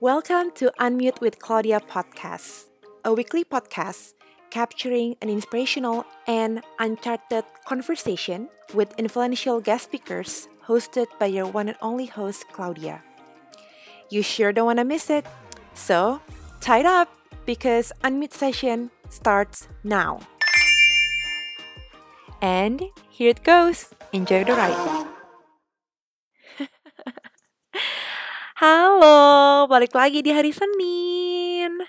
Welcome to Unmute with Claudia podcast, a weekly podcast capturing an inspirational and uncharted conversation with influential guest speakers hosted by your one and only host, Claudia. You sure don't want to miss it. So, tie it up because Unmute session starts now. And here it goes. Enjoy the ride. Halo, balik lagi di hari Senin.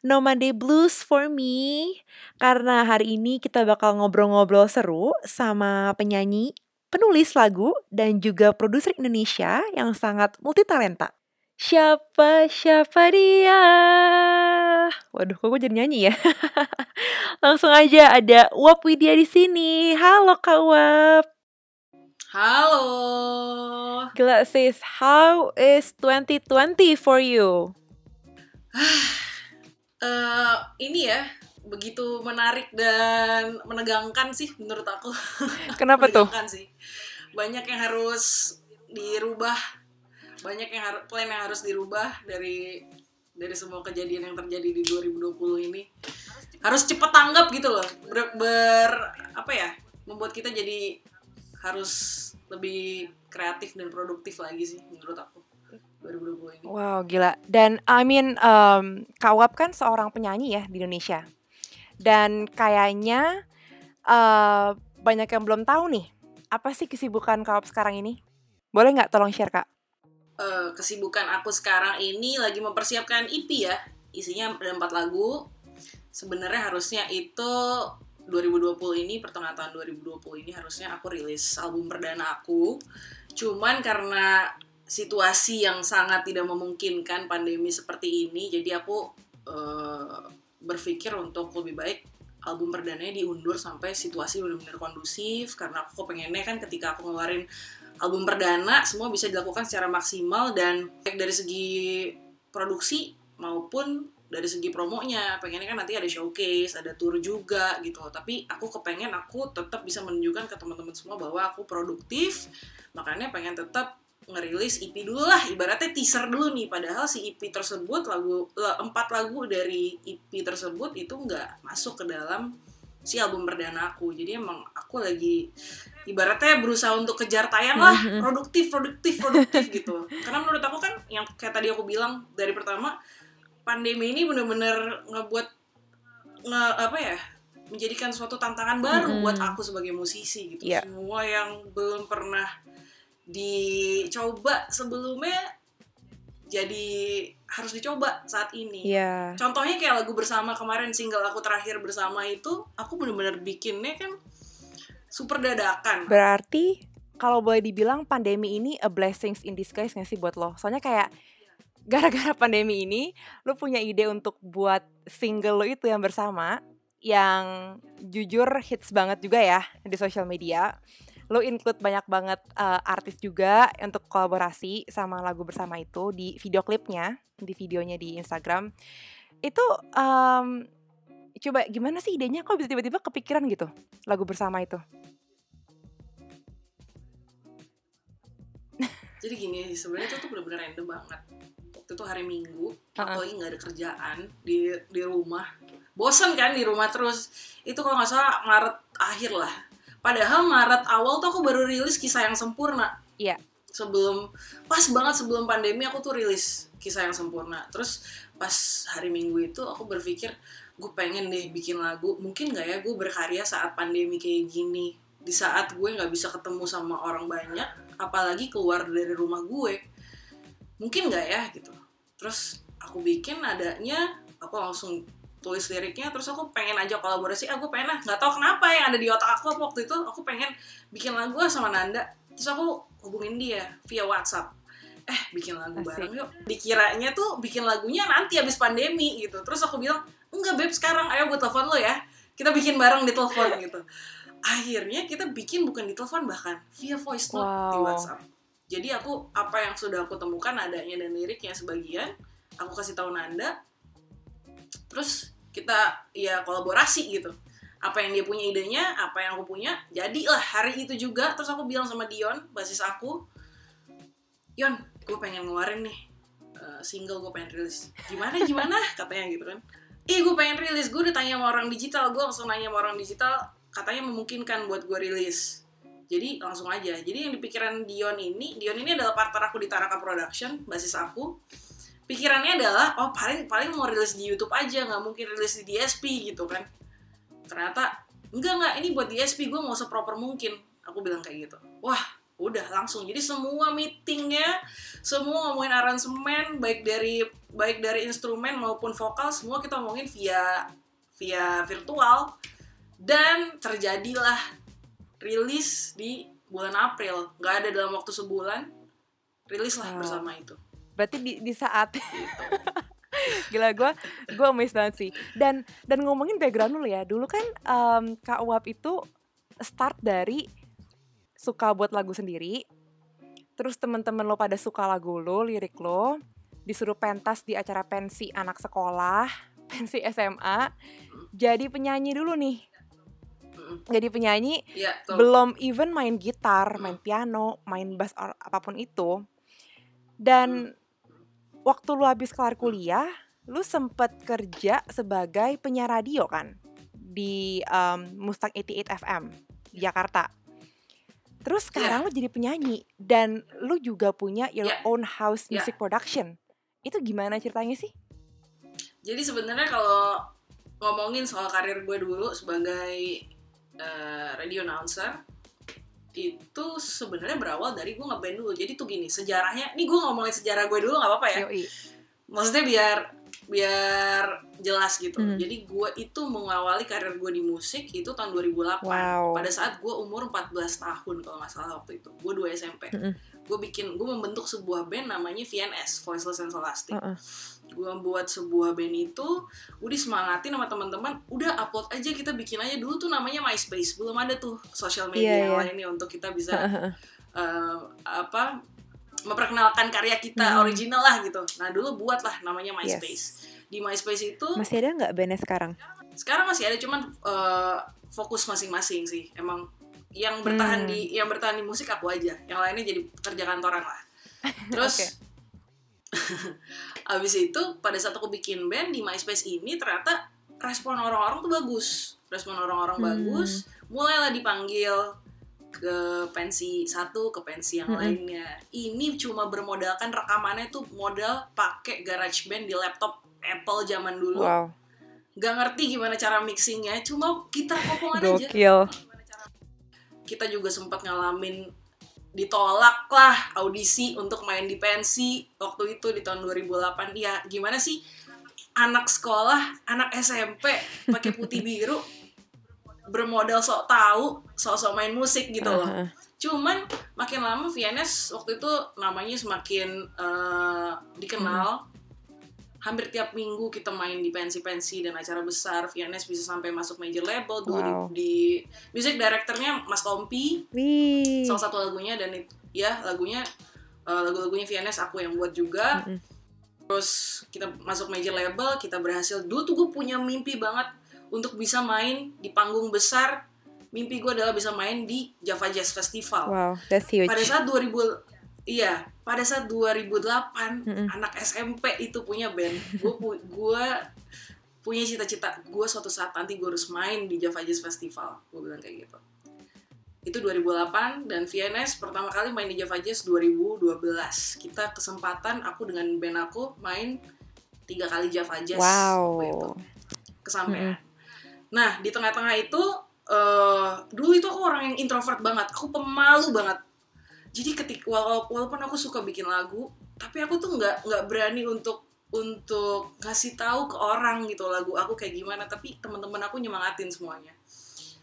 No Monday Blues for me Karena hari ini kita bakal ngobrol-ngobrol seru sama penyanyi, penulis lagu, dan juga produser Indonesia yang sangat multitalenta Siapa, siapa dia? Waduh, kok gue jadi nyanyi ya? Langsung aja ada Wap Widya di sini. Halo Kak Wap. Halo. Gila sis, how is 2020 for you? uh, ini ya begitu menarik dan menegangkan sih menurut aku. Kenapa tuh? sih. Banyak yang harus dirubah, banyak yang harus plan yang harus dirubah dari dari semua kejadian yang terjadi di 2020 ini. Harus cepat tanggap gitu loh. Ber, ber apa ya? Membuat kita jadi harus lebih kreatif dan produktif lagi sih menurut aku 2020 ini. Wow, gila. Dan I mean um, Kawap kan seorang penyanyi ya di Indonesia. Dan kayaknya uh, banyak yang belum tahu nih, apa sih kesibukan Kawap sekarang ini? Boleh nggak tolong share, Kak? Uh, kesibukan aku sekarang ini lagi mempersiapkan EP ya. Isinya ada empat lagu. Sebenarnya harusnya itu 2020 ini pertengahan tahun 2020 ini harusnya aku rilis album perdana aku. Cuman karena situasi yang sangat tidak memungkinkan pandemi seperti ini jadi aku uh, berpikir untuk lebih baik album perdananya diundur sampai situasi benar-benar kondusif. Karena aku pengennya kan ketika aku ngeluarin album perdana semua bisa dilakukan secara maksimal dan baik dari segi produksi maupun dari segi promonya pengennya kan nanti ada showcase ada tour juga gitu tapi aku kepengen aku tetap bisa menunjukkan ke teman-teman semua bahwa aku produktif makanya pengen tetap ngerilis EP dulu lah. Ibaratnya teaser dulu nih padahal si EP tersebut lagu empat lagu dari EP tersebut itu nggak masuk ke dalam si album perdana aku. Jadi emang aku lagi ibaratnya berusaha untuk kejar tayang lah. Mm-hmm. produktif produktif produktif gitu. Karena menurut aku kan yang kayak tadi aku bilang dari pertama pandemi ini bener-bener ngebuat nge apa ya menjadikan suatu tantangan baru hmm. buat aku sebagai musisi gitu yeah. semua yang belum pernah dicoba sebelumnya jadi harus dicoba saat ini. Yeah. Contohnya kayak lagu bersama kemarin single aku terakhir bersama itu aku bener-bener bikinnya kan super dadakan. Berarti kalau boleh dibilang pandemi ini a blessings in disguise gak sih buat lo? Soalnya kayak gara-gara pandemi ini lu punya ide untuk buat single lo itu yang bersama yang jujur hits banget juga ya di sosial media. Lo include banyak banget uh, artis juga untuk kolaborasi sama lagu bersama itu di video klipnya, di videonya di Instagram. Itu um, coba gimana sih idenya kok bisa tiba-tiba kepikiran gitu lagu bersama itu? Jadi gini sebenarnya itu tuh bener-bener random banget waktu itu hari Minggu uh -uh. lagi nggak ada kerjaan di di rumah. Bosen kan di rumah terus. Itu kalau nggak salah Maret akhir lah. Padahal Maret awal tuh aku baru rilis kisah yang sempurna. Iya. Yeah. sebelum pas banget sebelum pandemi aku tuh rilis kisah yang sempurna. Terus pas hari Minggu itu aku berpikir gue pengen deh bikin lagu. Mungkin nggak ya gue berkarya saat pandemi kayak gini. Di saat gue nggak bisa ketemu sama orang banyak apalagi keluar dari rumah gue mungkin nggak ya gitu. Terus aku bikin adanya aku langsung tulis liriknya terus aku pengen aja kolaborasi. Aku pengen lah nggak tahu kenapa yang ada di otak aku waktu itu aku pengen bikin lagu sama Nanda. Terus aku hubungin dia via WhatsApp. Eh bikin lagu Asik. bareng yuk. Dikiranya tuh bikin lagunya nanti habis pandemi gitu. Terus aku bilang enggak beb sekarang. Ayo gue telepon lo ya. Kita bikin bareng di telepon gitu. Akhirnya kita bikin bukan di telepon bahkan via voice note wow. di WhatsApp jadi aku apa yang sudah aku temukan adanya dan liriknya sebagian aku kasih tahu Nanda. Terus kita ya kolaborasi gitu. Apa yang dia punya idenya apa yang aku punya jadilah hari itu juga. Terus aku bilang sama Dion basis aku Yon gue pengen ngeluarin nih eh, single gue pengen rilis. Gimana gimana? katanya gitu kan. Ih gue pengen rilis gue udah tanya sama orang digital. Gue langsung nanya sama orang digital katanya memungkinkan buat gue rilis jadi langsung aja. Jadi yang di pikiran Dion ini Dion ini adalah partner aku di Taraka Production basis aku. Pikirannya adalah oh paling paling mau rilis di YouTube aja nggak mungkin rilis di DSP gitu kan. Ternyata enggak enggak ini buat DSP gue mau seproper mungkin. Aku bilang kayak gitu. Wah udah langsung. Jadi semua meetingnya semua ngomongin aransemen baik dari baik dari instrumen maupun vokal semua kita ngomongin via via virtual. Dan terjadilah rilis di bulan April nggak ada dalam waktu sebulan rilis lah Wow. bersama itu Berarti di, di saat Gila gue gue amazed banget sih. Dan dan ngomongin background dulu ya. Dulu kan em, Kak Uap itu start dari suka buat lagu sendiri. Terus temen-temen lo pada suka lagu lo, lirik lo, disuruh pentas di acara pensi anak sekolah, pensi SMA. Jadi penyanyi dulu nih. Jadi penyanyi ya betul. belum even main gitar, main piano, main bass or apa pun itu. Dan waktu lu habis kelar kuliah, lu sempet kerja sebagai penyiar radio kan di um, Mustang 88 FM di Jakarta. Terus sekarang lu jadi penyanyi dan lu juga punya your Ya. own house Ya. music production. Itu gimana ceritanya sih? Jadi sebenarnya kalau ngomongin soal karir gue dulu sebagai eh, radio announcer itu sebenarnya berawal dari gue ngeband dulu. Jadi tuh gini sejarahnya. Ini gue ngomongin sejarah gue dulu nggak apa-apa ya. Yoi. Maksudnya biar biar jelas gitu. Hmm. Jadi gue itu mengawali karir gue di musik itu tahun 2008. Wow. Pada saat gue umur 14 tahun kalau nggak salah waktu itu. Gue 2 SMP. Mm-mm. Gue bikin, gue membentuk sebuah band namanya VNS, Voiceless and Scholastic Uh-uh. gue buat sebuah band itu udah semangatin sama teman-teman udah upload aja kita bikin aja dulu tuh namanya MySpace belum ada tuh sosial media Iya, yang iya. lainnya untuk kita bisa eh, apa memperkenalkan karya kita Hmm. original lah gitu nah dulu buatlah namanya MySpace di MySpace itu Masih ada nggak bandnya sekarang? sekarang masih ada cuman eh, fokus masing-masing sih emang yang bertahan Hmm. di yang bertahan di musik aku aja yang lainnya jadi kerja kantoran lah terus abis itu pada saat aku bikin band di MySpace ini ternyata respon orang-orang tuh bagus respon orang-orang Hmm. bagus mulailah dipanggil ke pensi satu ke pensi yang Mm-mm. lainnya ini cuma bermodalkan rekamannya tuh modal pakai GarageBand di laptop Apple zaman dulu Wow. nggak ngerti gimana cara mixingnya cuma gitar kopongan aja Gokil. Kita juga sempat ngalamin ditolak lah audisi untuk main di pensi waktu itu di tahun 2008 ya gimana sih? Anak sekolah anak SMP pakai putih biru bermodal sok tahu sok-sok main musik gitu loh. Uh-huh. cuman makin lama VNS waktu itu namanya semakin eh, dikenal hampir tiap minggu kita main di pensi-pensi dan acara besar VNS bisa sampai masuk major label dulu di- Wow. di, music directornya Mas Tompi Wih. salah satu lagunya dan itu ya lagunya eh, lagu-lagunya VNS aku yang buat juga Mm-mm. terus kita masuk major label kita berhasil dulu tuh gue punya mimpi banget untuk bisa main di panggung besar mimpi gue adalah bisa main di Java Jazz Festival Wow, that's huge. pada saat 2000 iya pada saat 2008 Mm-mm. anak SMP itu punya band. Gue gue punya cita-cita gue suatu saat nanti gue harus main di Java Jazz Festival. Gue bilang kayak gitu. Itu 2008 dan VNS pertama kali main di Java Jazz 2012 kita kesempatan aku dengan band aku main tiga kali Java Jazz wow. itu. Kesampaian. Nah di tengah-tengah itu eh dulu itu aku orang yang introvert banget. Aku pemalu banget jadi ketika wala- walaupun aku suka bikin lagu tapi aku tuh nggak nggak berani untuk untuk ngasih tahu ke orang gitu lagu aku kayak gimana. Tapi teman-teman aku nyemangatin semuanya.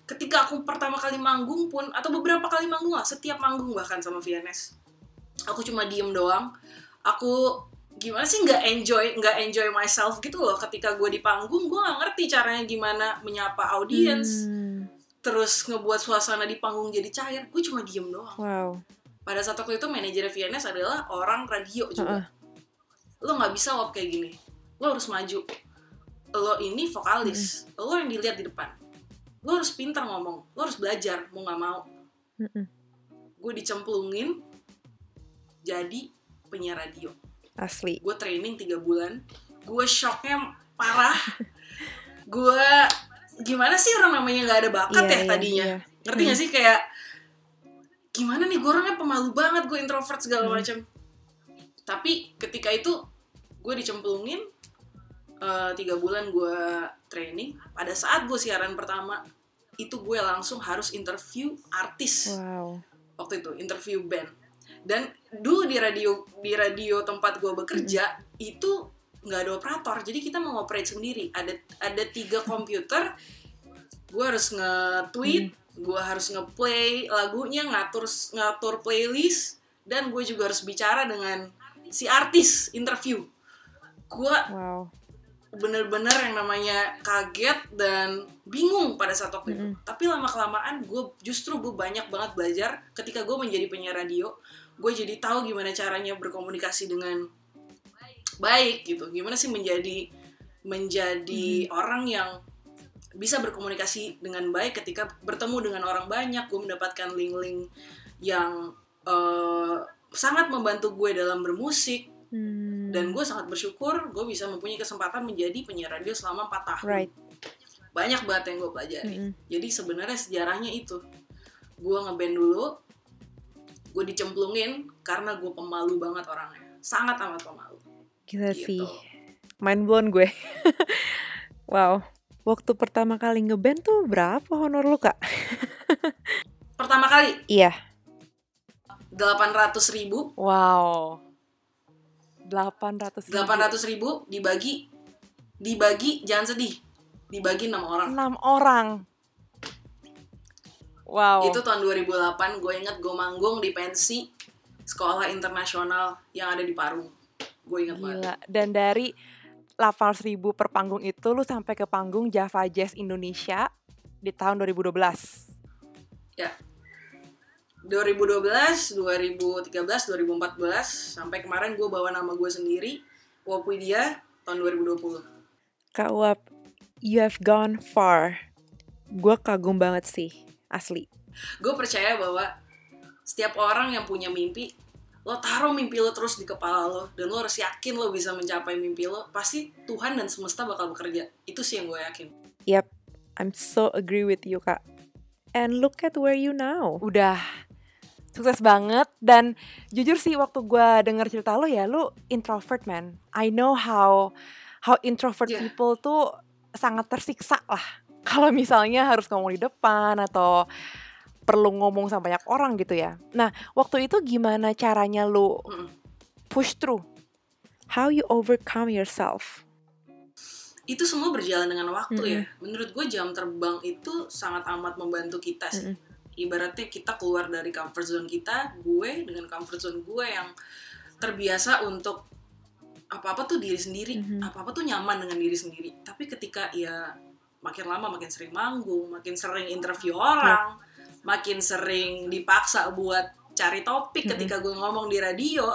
Ketika aku pertama kali manggung pun atau beberapa kali manggung lah setiap manggung bahkan sama VNS aku cuma diem doang. Aku gimana sih nggak enjoy nggak enjoy myself gitu loh ketika gue di panggung. Gue nggak ngerti caranya gimana menyapa audiens Hmm, terus ngebuat suasana di panggung jadi cair. Gue cuma diem doang. Wow. Pada saat waktu itu manajer VNS adalah orang radio juga. Lo nggak bisa wap kayak gini. Lo harus maju. Lo ini vokalis. Lo yang dilihat di depan. Lo harus pintar ngomong. Lo harus belajar mau nggak mau. Mm-mm. gue dicemplungin jadi penyiar radio. Asli. gue training tiga bulan. Gue shocknya parah. Gue gimana sih orang namanya nggak ada bakat Iya, ya iya, tadinya? iya. ngerti gak sih kayak gimana nih gue orangnya pemalu banget gue introvert segala Hmm. macam. Tapi ketika itu gue dicemplungin eh, tiga bulan gue training. Pada saat gue siaran pertama itu gue langsung harus interview artis. Wow. waktu itu interview band. Dan dulu di radio di radio tempat gue bekerja itu nggak ada operator. Jadi kita mau operate sendiri. Ada ada tiga komputer gue harus nge-tweet gue harus nge-play lagunya ngatur ngatur playlist dan gue juga harus bicara dengan si artis interview gue Wow. bener-bener yang namanya kaget dan bingung pada saat waktu itu. Tapi lama kelamaan gue justru gue banyak banget belajar ketika gue menjadi penyiar radio. Gue jadi tahu gimana caranya berkomunikasi dengan baik gitu. Gimana sih menjadi menjadi orang yang bisa berkomunikasi dengan baik ketika bertemu dengan orang banyak. Gue mendapatkan link-link yang eh, sangat membantu gue dalam bermusik Hmm. dan gue sangat bersyukur gue bisa mempunyai kesempatan menjadi penyiar radio selama 4 tahun Right. banyak banget yang gue pelajari Mm-mm. jadi sebenarnya sejarahnya itu gue ngeband dulu gue dicemplungin karena gue pemalu banget orangnya sangat amat pemalu Gila gitu sih. Mind blown gue. wow. Waktu pertama kali ngeband tuh berapa honor lu, Kak? pertama kali Iya. 800 ribu Wow. 800 ribu. 800 ribu dibagi dibagi jangan sedih dibagi enam orang 6 orang. Wow. itu tahun 2008 gue inget gue manggung di pensi sekolah internasional yang ada di Parung gue inget banget Gila. Dan dari 800 ribu per panggung itu lu sampai ke panggung Java Jazz Indonesia di tahun 2012. ya 2012, 2013, 2014 sampai kemarin gue bawa nama gue sendiri Wopudia tahun 2020 Kak Uap, you have gone far. Gue kagum banget sih, asli. gue percaya bahwa setiap orang yang punya mimpi lo taruh mimpi lo terus di kepala lo dan lo harus yakin lo bisa mencapai mimpi lo pasti Tuhan dan semesta bakal bekerja itu sih yang gue yakin Yep, I'm so agree with you, Kak. And look at where you now. Udah sukses banget dan jujur sih waktu gue denger cerita lo ya, lu introvert man. I know how how introvert Yeah. people tuh sangat tersiksa lah. Kalau misalnya harus ngomong di depan atau perlu ngomong sama banyak orang gitu ya. Nah, waktu itu gimana caranya lu push through? How you overcome yourself? itu semua berjalan dengan waktu Mm-mm. ya menurut gue jam terbang itu sangat amat membantu kita sih Mm-mm. ibaratnya kita keluar dari comfort zone kita gue dengan comfort zone gue yang terbiasa untuk apa-apa tuh diri sendiri Mhm. apa-apa tuh nyaman dengan diri sendiri tapi ketika ya makin lama makin sering manggung makin sering interview orang makin sering dipaksa buat cari topik ketika gue ngomong di radio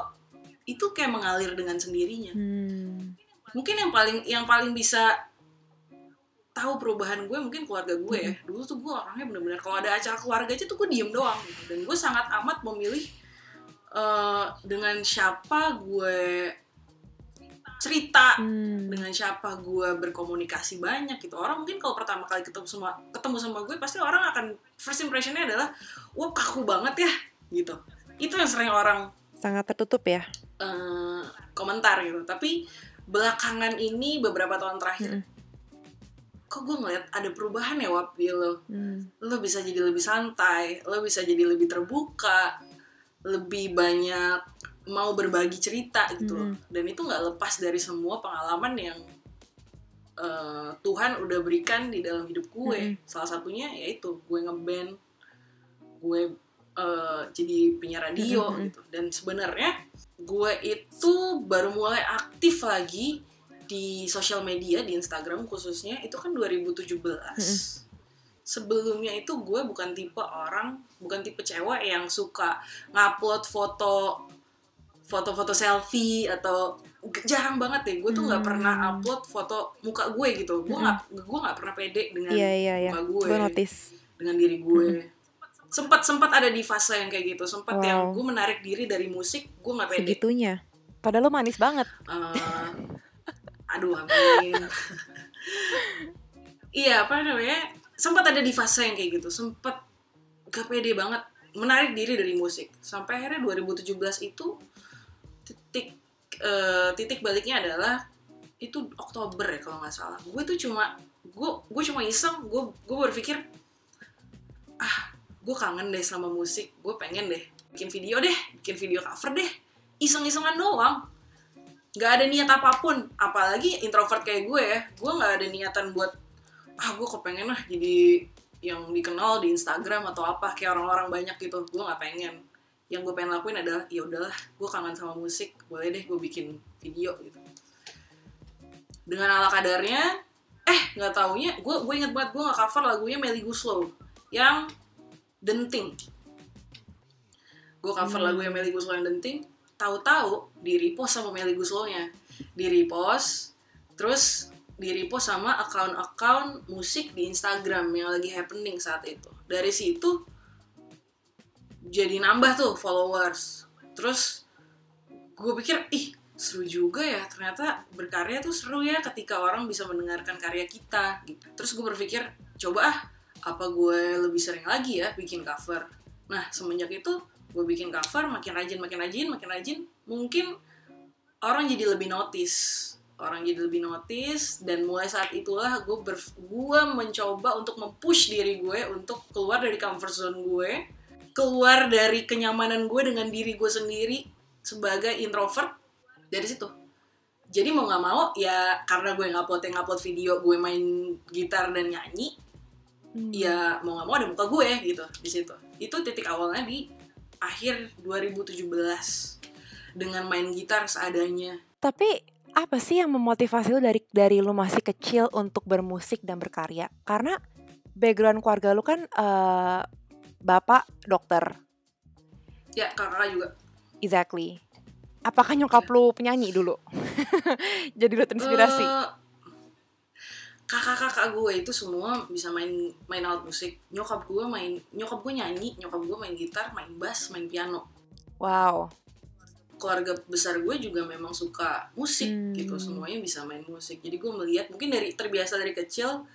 itu kayak mengalir dengan sendirinya Hmm. mungkin yang paling yang paling bisa tahu perubahan gue mungkin keluarga gue ya dulu tuh gue orangnya bener-bener kalau ada acara keluarga aja tuh gue diem doang gitu. dan gue sangat amat memilih eh, dengan siapa gue cerita Hmm. dengan siapa gue berkomunikasi banyak gitu orang mungkin kalau pertama kali ketemu sama ketemu sama gue pasti orang akan first impressionnya adalah wah kaku banget ya gitu itu yang sering orang Sangat tertutup ya. eh, komentar gitu tapi belakangan ini beberapa tahun terakhir Mm-mm. kok gue ngeliat ada perubahan ya wap di lo Hmm. lo bisa jadi lebih santai lo bisa jadi lebih terbuka lebih banyak mau berbagi cerita gitu loh. Dan itu nggak lepas dari semua pengalaman yang eh, Tuhan udah berikan di dalam hidup gue Mm-mm. salah satunya yaitu gue ngeband gue eh, jadi penyiar radio Mm-mm. gitu dan sebenarnya gue itu baru mulai aktif lagi di sosial media di Instagram khususnya itu kan 2017 sebelumnya itu gue bukan tipe orang bukan tipe cewek yang suka ngupload foto foto-foto selfie atau jarang banget deh gue tuh nggak Hmm. pernah upload foto muka gue gitu gue nggak gue nggak pernah pede dengan Iya iya iya. muka gue Gue notice. dengan diri gue sempat sempat ada di fase yang kayak gitu sempat Wow. yang gue menarik diri dari musik gue nggak pede Segitunya. Padahal lo manis banget. Eh, aduh amin. iya apa namanya? Sempat ada di fase yang kayak gitu. Sempat gak pede banget menarik diri dari musik. Sampai akhirnya 2017 itu eh, titik baliknya adalah itu Oktober ya kalau nggak salah. Gue tuh cuma gue gue cuma iseng. Gue gue berpikir ah gue kangen deh sama musik. Gue pengen deh bikin video deh, bikin video cover deh. Iseng-isengan doang nggak ada niat apa pun apalagi introvert kayak gue ya gue nggak ada niatan buat ah gue kepengen lah jadi yang dikenal di Instagram atau apa kayak orang-orang banyak gitu gue nggak pengen yang gue pengen lakuin adalah ya udahlah gue kangen sama musik boleh deh gue bikin video gitu. Dengan ala kadarnya eh nggak taunya gue gue inget banget gue nggak cover lagunya Melly Guslow yang Denting gue cover Hmm. lagunya Melly Guslow yang Denting tahu-tahu di repost sama Melly Guslow-nya di repost terus di repost sama akun-akun musik di Instagram yang lagi happening saat itu. Dari situ jadi nambah tuh followers. Terus gue pikir ih seru juga ya ternyata berkarya tuh seru ya ketika orang bisa mendengarkan karya kita. Gitu. Terus gue berpikir coba ah apa gue lebih sering lagi ya bikin cover? Nah semenjak itu gue bikin cover makin rajin makin rajin makin rajin mungkin orang jadi lebih notice. Orang jadi lebih notice dan mulai saat itulah gue ber gue mencoba untuk mempush diri gue untuk keluar dari comfort zone gue keluar dari kenyamanan gue dengan diri gue sendiri sebagai introvert dari situ jadi mau nggak mau ya karena gue ngupload yang ngupload video gue main gitar dan nyanyi Hmm. ya mau nggak mau ada muka gue gitu di situ itu titik awalnya di akhir 2017 dengan main gitar seadanya Tapi apa sih yang memotivasi lu dari dari lu masih kecil untuk bermusik dan berkarya? Karena background keluarga lu kan eh, bapak dokter, ya kakak juga exactly. Apakah nyokap lu penyanyi dulu? Jadi lu terinspirasi. Eh, kakak-kakak gue itu semua bisa main main alat musik nyokap gue main nyokap gue nyanyi nyokap gue main gitar main bass main piano Wow. keluarga besar gue juga memang suka musik Hmm. gitu semuanya bisa main musik jadi gue melihat mungkin dari terbiasa dari kecil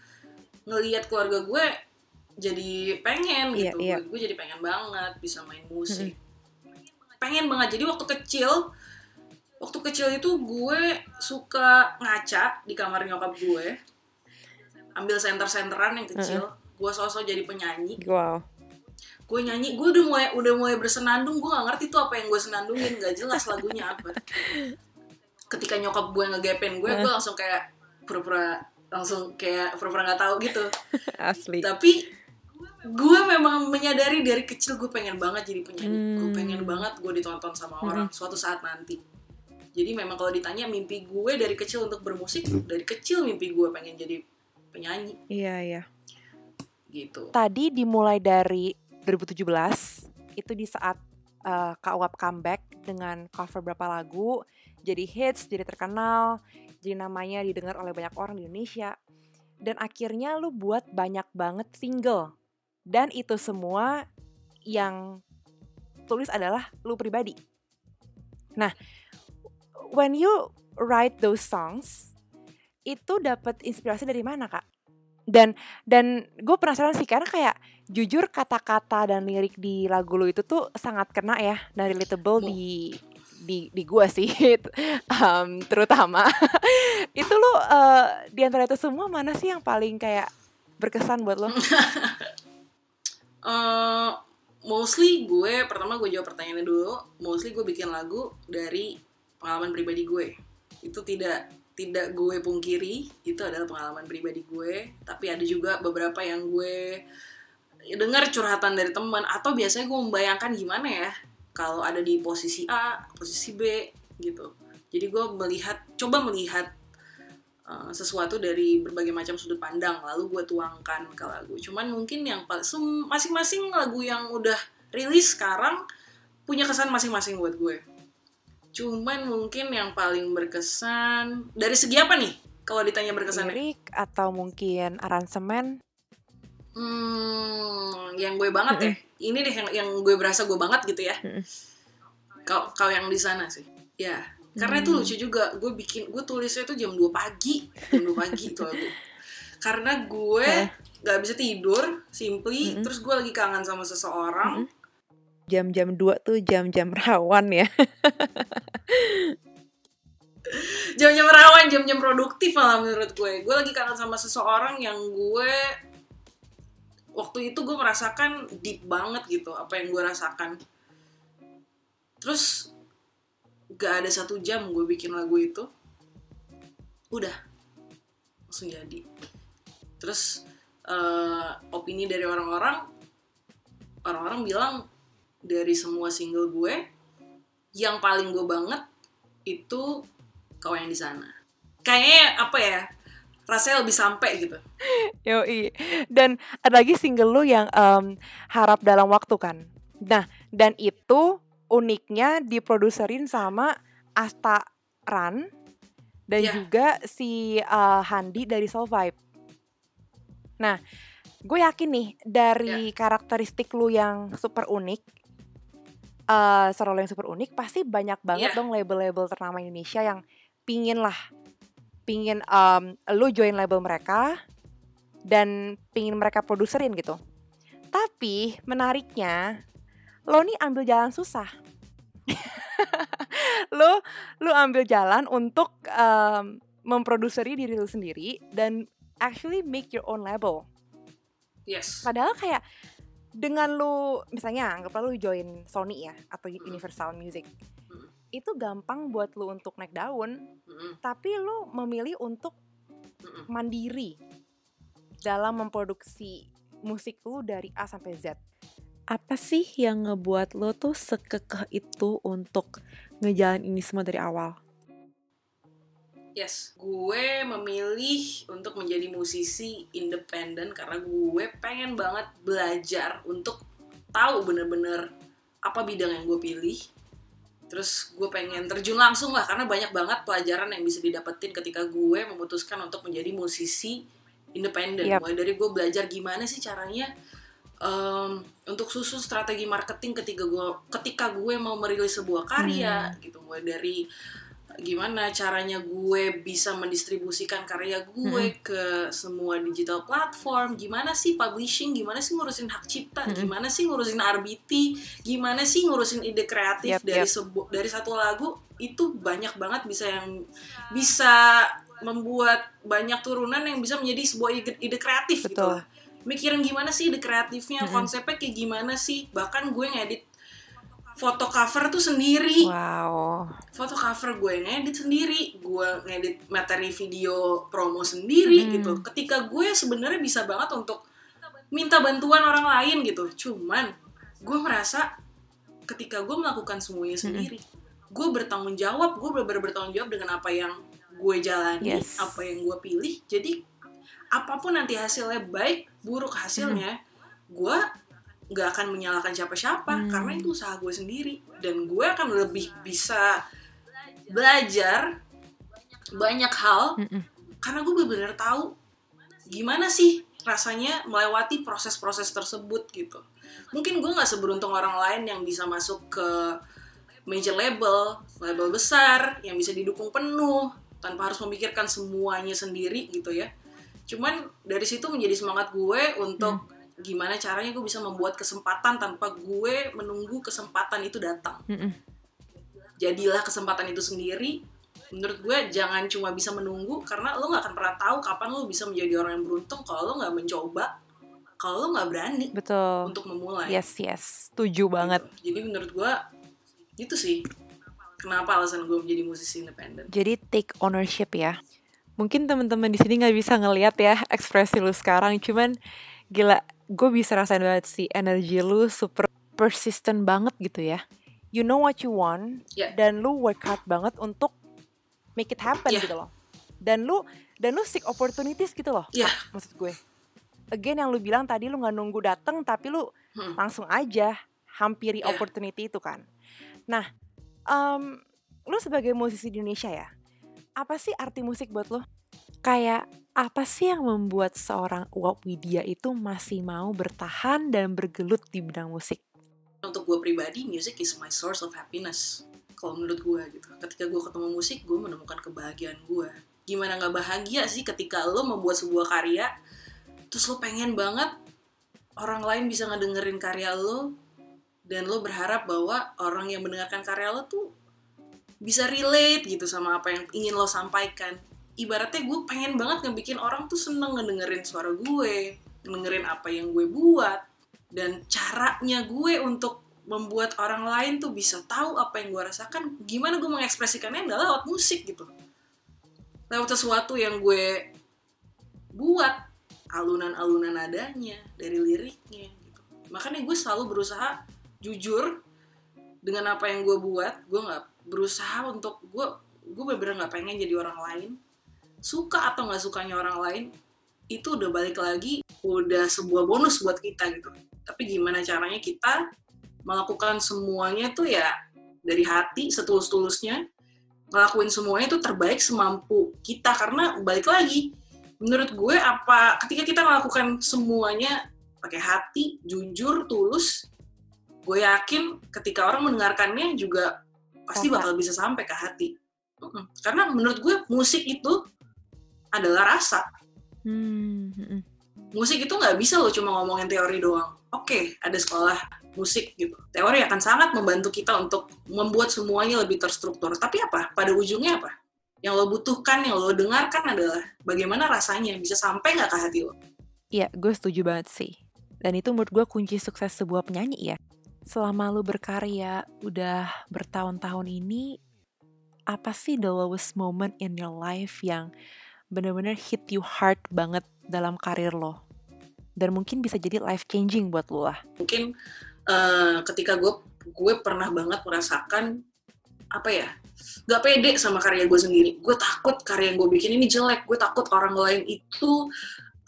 ngelihat keluarga gue jadi pengen Iya, gitu. iya. gue jadi pengen banget bisa main musik. Pengen banget. Jadi waktu kecil waktu kecil itu gue suka ngaca di kamar nyokap gue. Ambil senter-senteran yang kecil. Gue sosok jadi penyanyi. Wow. gue nyanyi. Gue udah mulai udah mulai bersenandung. Gue gak ngerti tuh apa yang gue senandungin. Gak jelas lagunya apa. Ketika nyokap gue ngegepen gue gue langsung kayak pura-pura langsung kayak pura-pura nggak tahu gitu. Asli. tapi gue memang menyadari dari kecil gue pengen banget jadi penyanyi gue Hmm. pengen banget gue ditonton sama orang suatu saat nanti jadi memang kalau ditanya mimpi gue dari kecil untuk bermusik dari kecil mimpi gue pengen jadi penyanyi Iya, iya. gitu Tadi dimulai dari 2017 itu di saat eh, Kak Uap comeback dengan cover berapa lagu jadi hits, jadi terkenal, jadi namanya didengar oleh banyak orang di Indonesia. Dan akhirnya lu buat banyak banget single. Dan itu semua yang tulis adalah lu pribadi. Nah, when you write those songs, itu dapat inspirasi dari mana, Kak? Dan dan gue penasaran sih karena kayak jujur kata-kata dan lirik di lagu lu itu tuh sangat kena ya dan relatable Mo- di di di gue sih Em, terutama itu lu eh, di antara itu semua mana sih yang paling kayak berkesan buat lo? Eh, mostly gue pertama gue jawab pertanyaannya dulu mostly gue bikin lagu dari pengalaman pribadi gue. Itu tidak tidak gue pungkiri itu adalah pengalaman pribadi gue. Tapi ada juga beberapa yang gue dengar curhatan dari teman atau biasanya gue membayangkan gimana ya kalau ada di posisi A posisi B gitu. Jadi gue melihat coba melihat uh, sesuatu dari berbagai macam sudut pandang lalu gue tuangkan ke lagu cuman mungkin yang paling masing-masing lagu yang udah rilis sekarang punya kesan masing-masing buat gue cuman mungkin yang paling berkesan dari segi apa nih kalau ditanya berkesan Lirik atau mungkin aransemen? Hmm, yang gue banget ya. Ini deh yang, yang gue berasa gue banget gitu ya. Mm-mm. Kau kau yang di sana sih. Ya, karena itu Hmm. lucu juga gue bikin gue tulisnya itu jam 2 pagi jam 2 pagi itu lagu karena gue nggak bisa tidur simply Mm-mm. terus gue lagi kangen sama seseorang Jam-jam 2 tuh jam-jam rawan ya. jam-jam rawan jam-jam produktif malah menurut gue gue lagi kangen sama seseorang yang gue waktu itu gue merasakan deep banget gitu apa yang gue rasakan terus gak ada satu jam gue bikin lagu itu udah langsung jadi terus eh, opini dari orang-orang orang-orang bilang dari semua single gue yang paling gue banget itu kau yang di sana kayaknya apa ya rasanya lebih sampai gitu Yoi. Dan ada lagi single lu yang em, harap dalam waktu kan. Nah, dan itu uniknya diproduserin sama Asta Ran dan Iya. juga si eh, Handi dari Soul Vibe. Nah, gue yakin nih dari karakteristik lu yang super unik, lu yang super unik, pasti banyak banget Iya. dong label-label ternama Indonesia yang pingin lah, pingin em, lu join label mereka dan pingin mereka produserin gitu. Tapi menariknya, lo nih ambil jalan susah. lo lo ambil jalan untuk em, memproduseri diri lu sendiri dan actually make your own label. yes Padahal kayak dengan lu misalnya anggaplah lu join Sony ya atau. Universal Music. Hmm. Itu gampang buat lu untuk naik daun, Mm-mm, tapi lu memilih untuk mm-mm. mandiri dalam memproduksi musik lu dari A sampai Z. Apa sih yang ngebuat lo tuh sekekeh itu untuk ngejalan ini semua dari awal? Yes, gue memilih untuk menjadi musisi independen karena gue pengen banget belajar untuk tahu bener-bener apa bidang yang gue pilih. Terus gue pengen terjun langsung lah karena banyak banget pelajaran yang bisa didapetin ketika gue memutuskan untuk menjadi musisi independen. Yap. Mulai dari gue belajar gimana sih caranya em, untuk susun strategi marketing ketika gue ketika gue mau merilis sebuah karya gitu. Mulai dari gimana caranya gue bisa mendistribusikan karya gue ke semua digital platform gimana sih publishing gimana sih ngurusin hak cipta Mm-mm. gimana sih ngurusin RBT gimana sih ngurusin ide kreatif Yap, dari yap. sebu dari satu lagu itu banyak banget bisa yang bisa membuat banyak turunan yang bisa menjadi sebuah ide, ide kreatif gitu Betul. lah. Mikirin gimana sih ide kreatifnya Mm-mm. konsepnya kayak gimana sih bahkan gue ngedit foto cover tuh sendiri Wow. foto cover gue ngedit sendiri, gue ngedit materi video promo sendiri Hmm. gitu. Ketika gue sebenarnya bisa banget untuk minta bantuan orang lain gitu. Cuman gue merasa ketika gue melakukan semuanya sendiri, gue bertanggung jawab, gue benar-benar bertanggung jawab dengan apa yang gue jalani, Yes. apa yang gue pilih. Jadi apa pun nanti hasilnya baik, buruk hasilnya, gue nggak akan menyalahkan siapa-siapa Hmm. karena itu usaha gue sendiri dan gue akan lebih bisa belajar banyak hal Mm-mm. karena gue benar-benar tahu gimana sih rasanya melewati proses-proses tersebut gitu mungkin gue nggak seberuntung orang lain yang bisa masuk ke major label label besar yang bisa didukung penuh tanpa harus memikirkan semuanya sendiri gitu ya cuman dari situ menjadi semangat gue untuk gimana caranya gue bisa membuat kesempatan tanpa gue menunggu kesempatan itu datang Mm-mm. jadilah kesempatan itu sendiri menurut gue jangan cuma bisa menunggu karena lo nggak akan pernah tahu kapan lo bisa menjadi orang yang beruntung kalau lo nggak mencoba kalau lo nggak berani Betul. untuk memulai Yes, yes. Setuju banget. Gitu. jadi menurut gue itu sih kenapa alasan gue menjadi musisi independen Jadi take ownership ya. Mungkin teman-teman di sini nggak bisa ngelihat ya ekspresi lu sekarang, cuman gila, gue bisa rasain banget sih energi lu super persistent banget gitu ya. You know what you want, Ya. dan lu work hard banget untuk make it happen Ya. gitu loh. Dan lu dan lu seek opportunities gitu loh. Ya. Maksud gue. Again yang lu bilang tadi lu nggak nunggu dateng tapi lu Hmm. langsung aja hampiri Ya. opportunity itu kan. Nah, em, lu sebagai musisi di Indonesia ya, apa sih arti musik buat lo? Kayak apa sih yang membuat seorang Uwap Widya itu masih mau bertahan dan bergelut di bidang musik? untuk gue pribadi music is my source of happiness kalau menurut gue gitu ketika gue ketemu musik gue menemukan kebahagiaan gue gimana nggak bahagia sih ketika lo membuat sebuah karya terus lo pengen banget orang lain bisa ngedengerin karya lo dan lo berharap bahwa orang yang mendengarkan karya lo tuh bisa relate gitu sama apa yang ingin lo sampaikan ibaratnya gue pengen banget ngebikin orang tuh seneng ngedengerin suara gue ngedengerin apa yang gue buat dan caranya gue untuk membuat orang lain tuh bisa tahu apa yang gue rasakan gimana gue mengekspresikannya adalah lewat musik gitu lewat sesuatu yang gue buat alunan-alunan nadanya dari liriknya gitu. makanya gue selalu berusaha jujur dengan apa yang gue buat gue nggak berusaha untuk gue gue bener-bener nggak pengen jadi orang lain. Suka atau nggak sukanya orang lain itu udah balik lagi udah sebuah bonus buat kita gitu. Tapi gimana caranya kita melakukan semuanya tuh ya dari hati setulus-tulusnya ngelakuin semuanya itu terbaik semampu kita. Karena balik lagi menurut gue apa ketika kita melakukan semuanya pakai hati jujur tulus gue yakin ketika orang mendengarkannya juga pasti bakal bisa sampai ke hati karena menurut gue musik itu adalah rasa hmm. musik itu nggak bisa lo cuma ngomongin teori doang oke ada sekolah musik gitu. Teori akan sangat membantu kita untuk membuat semuanya lebih terstruktur. Tapi apa? Pada ujungnya apa? Yang lo butuhkan, yang lo dengarkan adalah bagaimana rasanya bisa sampai nggak ke hati lo. Iya, gue setuju banget sih. Dan itu menurut gue kunci sukses sebuah penyanyi ya. Selama lo berkarya udah bertahun-tahun ini, apa sih the lowest moment in your life yang bener-bener hit you hard banget dalam karir lo? Dan mungkin bisa jadi life changing buat lo lah. Mungkin uh, ketika gue gue pernah banget merasakan apa ya gak pede sama karya gue sendiri gue takut karya yang gue bikin ini jelek gue takut orang lain itu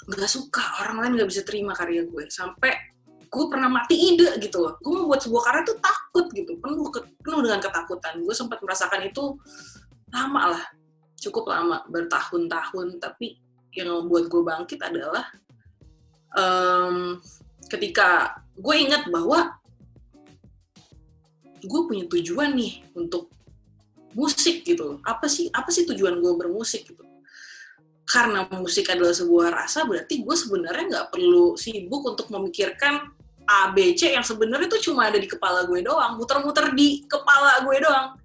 gak suka orang lain gak bisa terima karya gue sampai gue pernah mati ide gitu loh. Gue membuat sebuah karya tuh takut gitu. Penuh penuh dengan ketakutan. Gue sempat merasakan itu lama lah. Cukup lama bertahun-tahun. Tapi yang membuat gue bangkit adalah um, ketika gue ingat bahwa gue punya tujuan nih untuk musik gitu apa sih apa sih tujuan gue bermusik gitu? Karena musik adalah sebuah rasa berarti gue sebenarnya nggak perlu sibuk untuk memikirkan A B C yang sebenarnya itu cuma ada di kepala gue doang. Muter-muter di kepala gue doang.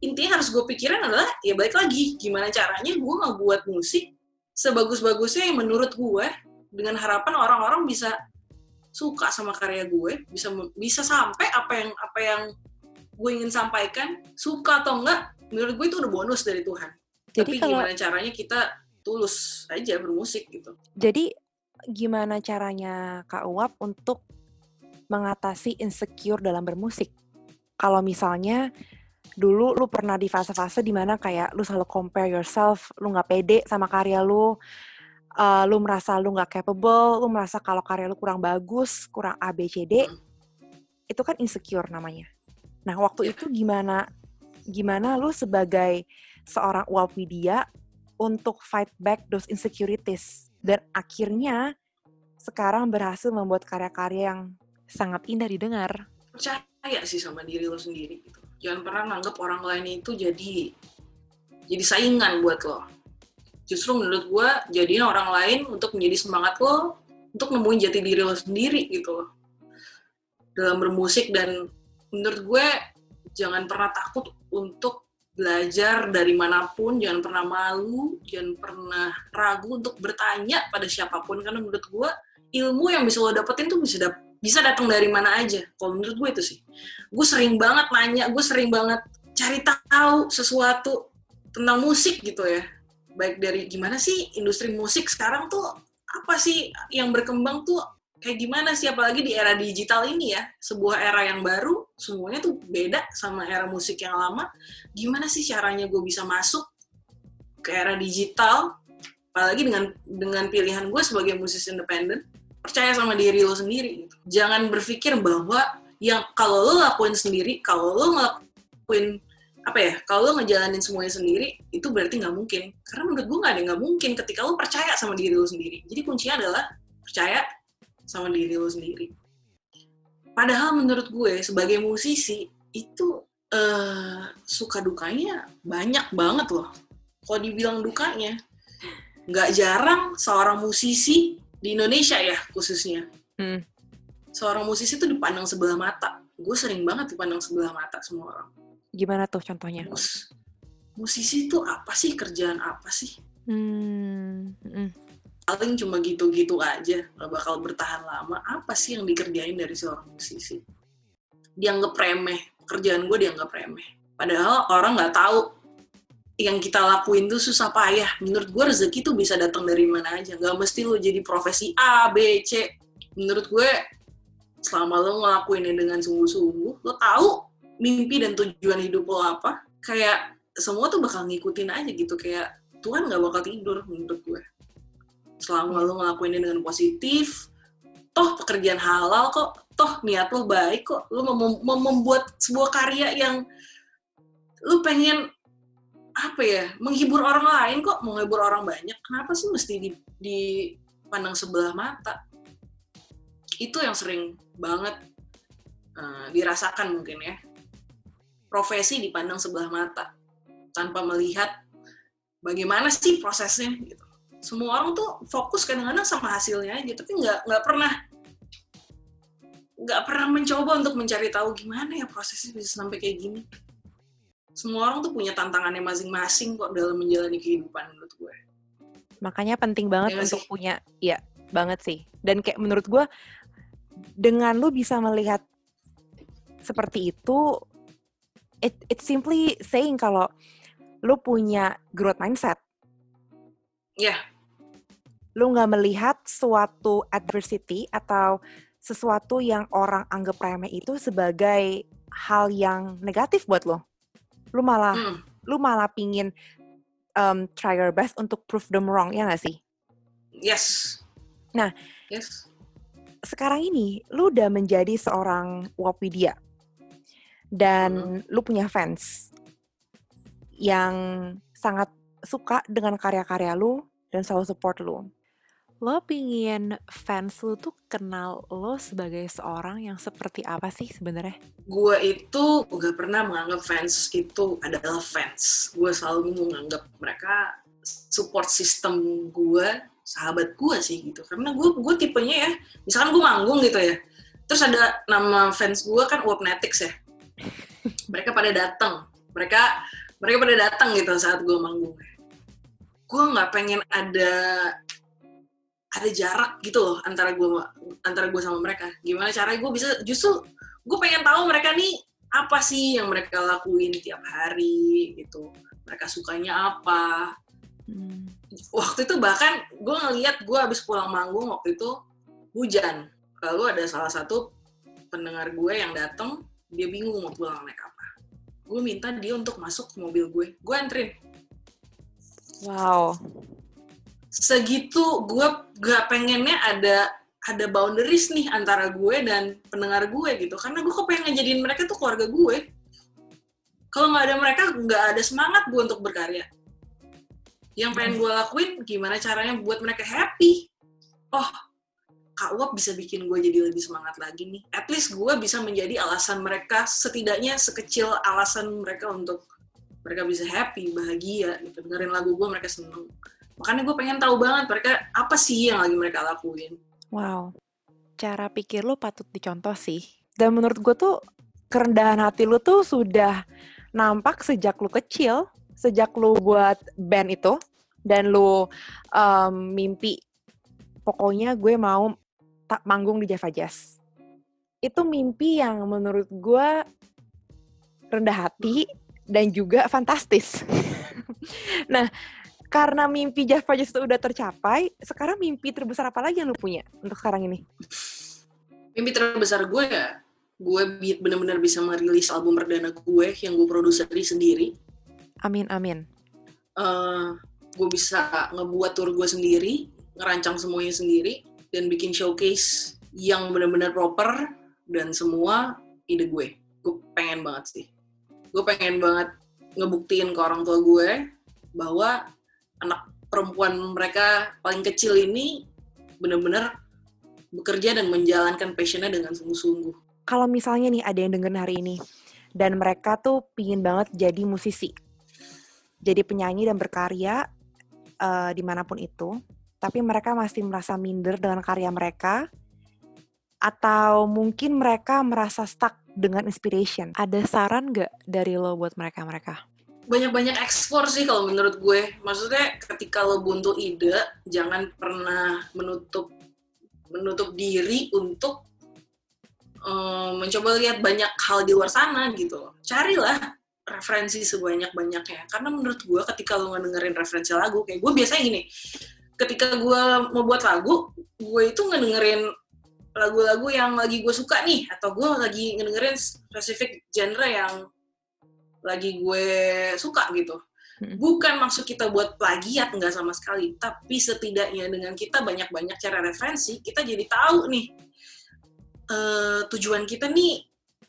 Intinya harus gue pikirin adalah ya balik lagi gimana caranya gue ngebuat musik sebagus-bagusnya yang menurut gue dengan harapan orang-orang bisa suka sama karya gue bisa bisa sampai apa yang apa yang gue ingin sampaikan suka atau enggak menurut gue itu udah bonus dari Tuhan. Jadi tapi kalau, gimana caranya kita tulus aja bermusik gitu. Jadi gimana caranya Kak Uap untuk mengatasi insecure dalam bermusik. Kalau misalnya dulu lu pernah di fase-fase di mana kayak lu selalu compare yourself, lu nggak pede sama karya lu, uh, lu merasa lu nggak capable, lu merasa kalau karya lu kurang bagus, kurang A, B, C, D, itu kan insecure namanya. Nah, waktu itu gimana gimana lu sebagai seorang uap media untuk fight back those insecurities? Dan akhirnya sekarang berhasil membuat karya-karya yang sangat indah didengar. Percaya sih sama diri lo sendiri gitu. Jangan pernah nganggap orang lain itu jadi jadi saingan buat lo justru menurut gue jadiin orang lain untuk menjadi semangat lo untuk nemuin jati diri lo sendiri gitu loh dalam bermusik dan menurut gue jangan pernah takut untuk belajar dari mana pun jangan pernah malu jangan pernah ragu untuk bertanya pada siapa pun karena menurut gue ilmu yang bisa lo dapetin tuh bisa dap bisa datang dari mana aja. Kalau menurut gue itu sih. Gue sering banget nanya gue sering banget cari tahu sesuatu tentang musik gitu ya. Baik dari gimana sih industri musik sekarang tuh apa sih yang berkembang tuh kayak gimana sih? Apalagi di era digital ini ya. Sebuah era yang baru semuanya tuh beda sama era musik yang lama. Gimana sih caranya gue bisa masuk ke era digital? Apalagi dengan dengan pilihan gue sebagai musisi independen percaya sama diri lo sendiri. Jangan berpikir bahwa yang kalau lo lakuin sendiri kalau lo ngelakuin apa ya kalau lo ngejalanin semuanya sendiri itu berarti nggak mungkin karena menurut gue nggak ada nggak mungkin ketika lo percaya sama diri lo sendiri jadi kuncinya adalah percaya sama diri lo sendiri padahal menurut gue sebagai musisi itu uh, suka dukanya banyak banget loh. Kalau dibilang dukanya, nggak jarang seorang musisi di Indonesia ya khususnya, hmm. Seorang musisi itu dipandang sebelah mata. Gue sering banget dipandang sebelah mata semua orang. Gimana tuh contohnya? Mus musisi itu apa sih kerjaan apa sih? Hmm. Hmm. Paling cuma gitu-gitu aja, nggak bakal bertahan lama. Apa sih yang dikerjain dari seorang musisi? Dianggap remeh, kerjaan gue dianggap remeh. Padahal orang nggak tahu yang kita lakuin tuh susah payah. Menurut gue rezeki tuh bisa datang dari mana aja. Gak mesti lo jadi profesi A, B, C. Menurut gue selama lo ngelakuinnya dengan sungguh-sungguh, lo tahu mimpi dan tujuan hidup lo apa, kayak semua tuh bakal ngikutin aja gitu. Kayak Tuhan gak bakal tidur menurut gue. Selama lo ngelakuinnya dengan positif, toh pekerjaan halal kok, toh niat lo baik kok. Lo mem membuat sebuah karya yang lo pengen apa ya menghibur orang lain kok menghibur orang banyak kenapa sih mesti di, dipandang sebelah mata itu yang sering banget uh, dirasakan mungkin ya profesi dipandang sebelah mata tanpa melihat bagaimana sih prosesnya gitu semua orang tuh fokus kadang-kadang sama hasilnya aja tapi nggak nggak pernah nggak pernah mencoba untuk mencari tahu gimana ya prosesnya bisa sampai kayak gini semua orang tuh punya tantangannya masing-masing kok dalam menjalani kehidupan menurut gue. Makanya penting banget ya untuk sih? punya, ya banget sih. Dan kayak menurut gue, dengan lu bisa melihat seperti itu, it, it simply saying kalau lu punya growth mindset. Ya. Yeah. Lu nggak melihat suatu adversity atau sesuatu yang orang anggap remeh itu sebagai hal yang negatif buat lo lu malah hmm. lu malah pingin um, try your best untuk prove them wrong ya gak sih? Yes. Nah, yes. Sekarang ini lu udah menjadi seorang Wapidia dan hmm. lu punya fans yang sangat suka dengan karya-karya lu dan selalu support lu lo pingin fans lo tuh kenal lo sebagai seorang yang seperti apa sih sebenarnya? Gue itu gak pernah menganggap fans itu adalah fans. Gue selalu menganggap mereka support system gue, sahabat gue sih gitu. Karena gue gue tipenya ya, misalkan gue manggung gitu ya, terus ada nama fans gue kan Wapnetics ya. Mereka pada datang, mereka mereka pada datang gitu saat gue manggung. Gue nggak pengen ada ada jarak gitu loh antara gue antara gue sama mereka gimana caranya gue bisa justru gue pengen tahu mereka nih apa sih yang mereka lakuin tiap hari gitu mereka sukanya apa hmm. Waktu itu bahkan gue ngeliat gue habis pulang manggung waktu itu hujan. Lalu ada salah satu pendengar gue yang datang dia bingung mau pulang naik apa. Gue minta dia untuk masuk ke mobil gue gue anterin. Wow. Segitu gue gak pengennya ada ada boundaries nih antara gue dan pendengar gue gitu. Karena gue kepengen ngejadiin mereka tuh keluarga gue kalau nggak ada mereka nggak ada semangat gue untuk berkarya yang pengen gue lakuin gimana caranya buat mereka happy? Oh Kak Wap bisa bikin gue jadi lebih semangat lagi nih. At least gue bisa menjadi alasan mereka, setidaknya sekecil alasan mereka untuk mereka bisa happy, bahagia, gitu. Dengerin lagu gue mereka seneng. Makanya gue pengen tahu banget mereka apa sih yang lagi mereka lakuin? Wow. Cara pikir lo patut dicontoh sih. Dan menurut gue tuh kerendahan hati lo tuh sudah nampak sejak lo kecil sejak lo buat band itu dan lo um, mimpi pokoknya gue mau tak manggung di Java Jazz itu mimpi yang menurut gue rendah hati dan juga fantastis. nah, karena mimpi Java Jazz itu udah tercapai, sekarang mimpi terbesar apa lagi yang lu punya untuk sekarang ini? Mimpi terbesar gue ya, gue benar-benar bisa merilis album perdana gue yang gue produseri sendiri. Amin, amin. Uh, gue bisa ngebuat tour gue sendiri, ngerancang semuanya sendiri, dan bikin showcase yang benar-benar proper dan semua ide gue. Gue pengen banget sih. Gue pengen banget ngebuktiin ke orang tua gue bahwa anak perempuan mereka paling kecil ini benar-benar bekerja dan menjalankan passionnya dengan sungguh-sungguh. Kalau misalnya nih ada yang dengar hari ini dan mereka tuh pingin banget jadi musisi, jadi penyanyi dan berkarya uh, di mana pun itu. Tapi mereka masih merasa minder dengan karya mereka, atau mungkin mereka merasa stuck dengan inspiration. Ada saran nggak dari lo buat mereka-mereka? Banyak-banyak ekspor sih kalau menurut gue. Maksudnya ketika lo buntu ide, jangan pernah menutup menutup diri untuk um, mencoba lihat banyak hal di luar sana gitu. Carilah referensi sebanyak-banyaknya. Karena menurut gue ketika lo ngedengerin referensi lagu, kayak gue biasanya gini, ketika gue mau buat lagu, gue itu ngedengerin lagu-lagu yang lagi gue suka nih atau gue lagi ngedengerin spesifik genre yang lagi gue suka gitu. Bukan maksud kita buat plagiat nggak sama sekali. Tapi setidaknya dengan kita banyak-banyak cara referensi kita jadi tahu nih uh, tujuan kita nih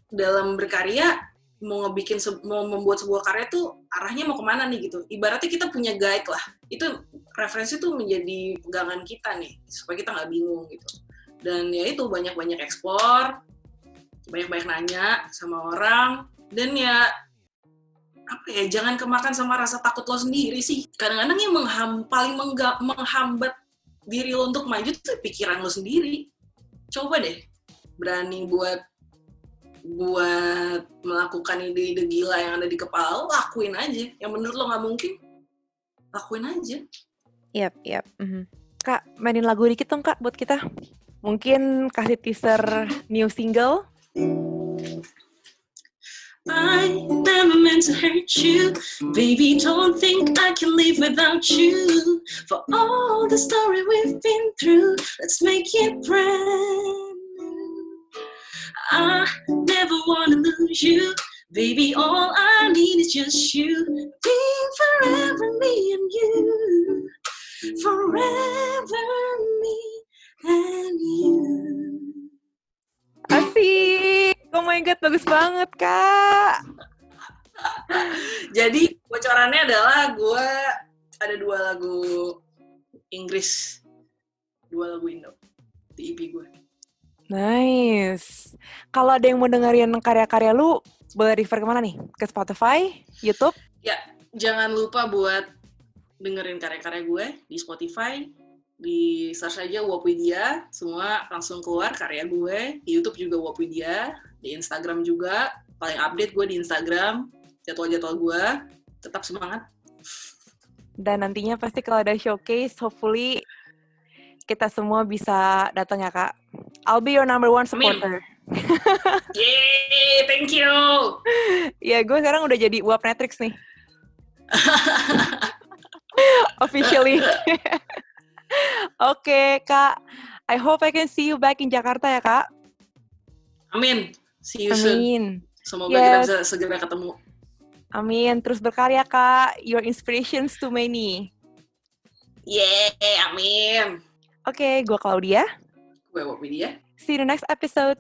dalam berkarya mau ngebikin mau membuat sebuah karya tuh arahnya mau ke mana nih gitu. Ibaratnya kita punya guide lah. Itu referensi tuh menjadi pegangan kita nih supaya kita nggak bingung gitu. Dan ya itu banyak-banyak ekspor banyak-banyak nanya sama orang dan ya apa ya jangan kemakan sama rasa takut lo sendiri sih. Kadang-kadang yang mengham, paling menghambat diri lo untuk maju tuh pikiran lo sendiri. Coba deh berani buat buat melakukan ide-ide gila yang ada di kepala lo lakuin aja yang menurut lo nggak mungkin lakuin aja Yap, yap. Mm -hmm. Kak, mainin lagu dikit dong kak buat kita. Mungkin kasih teaser new single. I never meant to hurt you. Baby, don't think I can live without you. For all the story we've been through, let's make it brand new. I never wanna lose you. Baby, all I need is just you. Being forever me and you. Forever me and you. Asik. Oh my god, bagus banget, Kak. Jadi bocorannya adalah gue ada dua lagu Inggris, dua lagu Indo di EP gue. Nice. Kalau ada yang mau dengerin karya-karya lu, boleh refer ke mana nih? Ke Spotify, YouTube? Ya, jangan lupa buat dengerin karya-karya gue di Spotify, di search aja Wapwidia, semua langsung keluar karya gue. Di YouTube juga Wapwidia, di Instagram juga. Paling update gue di Instagram, jadwal-jadwal gue. Tetap semangat. Dan nantinya pasti kalau ada showcase, hopefully kita semua bisa datang ya kak. I'll be your number one supporter. Yeay, thank you. ya gue sekarang udah jadi uap Netrix nih. Officially. Oke, okay, Kak. I hope I can see you back in Jakarta ya, Kak. Amin. See you Amin. soon. Semoga yes. kita bisa segera ketemu. Amin. Terus berkarya, Kak. Your inspirations to many. Yeah, amin. Oke, okay, gue Claudia. Wopidia. See you in the next episode.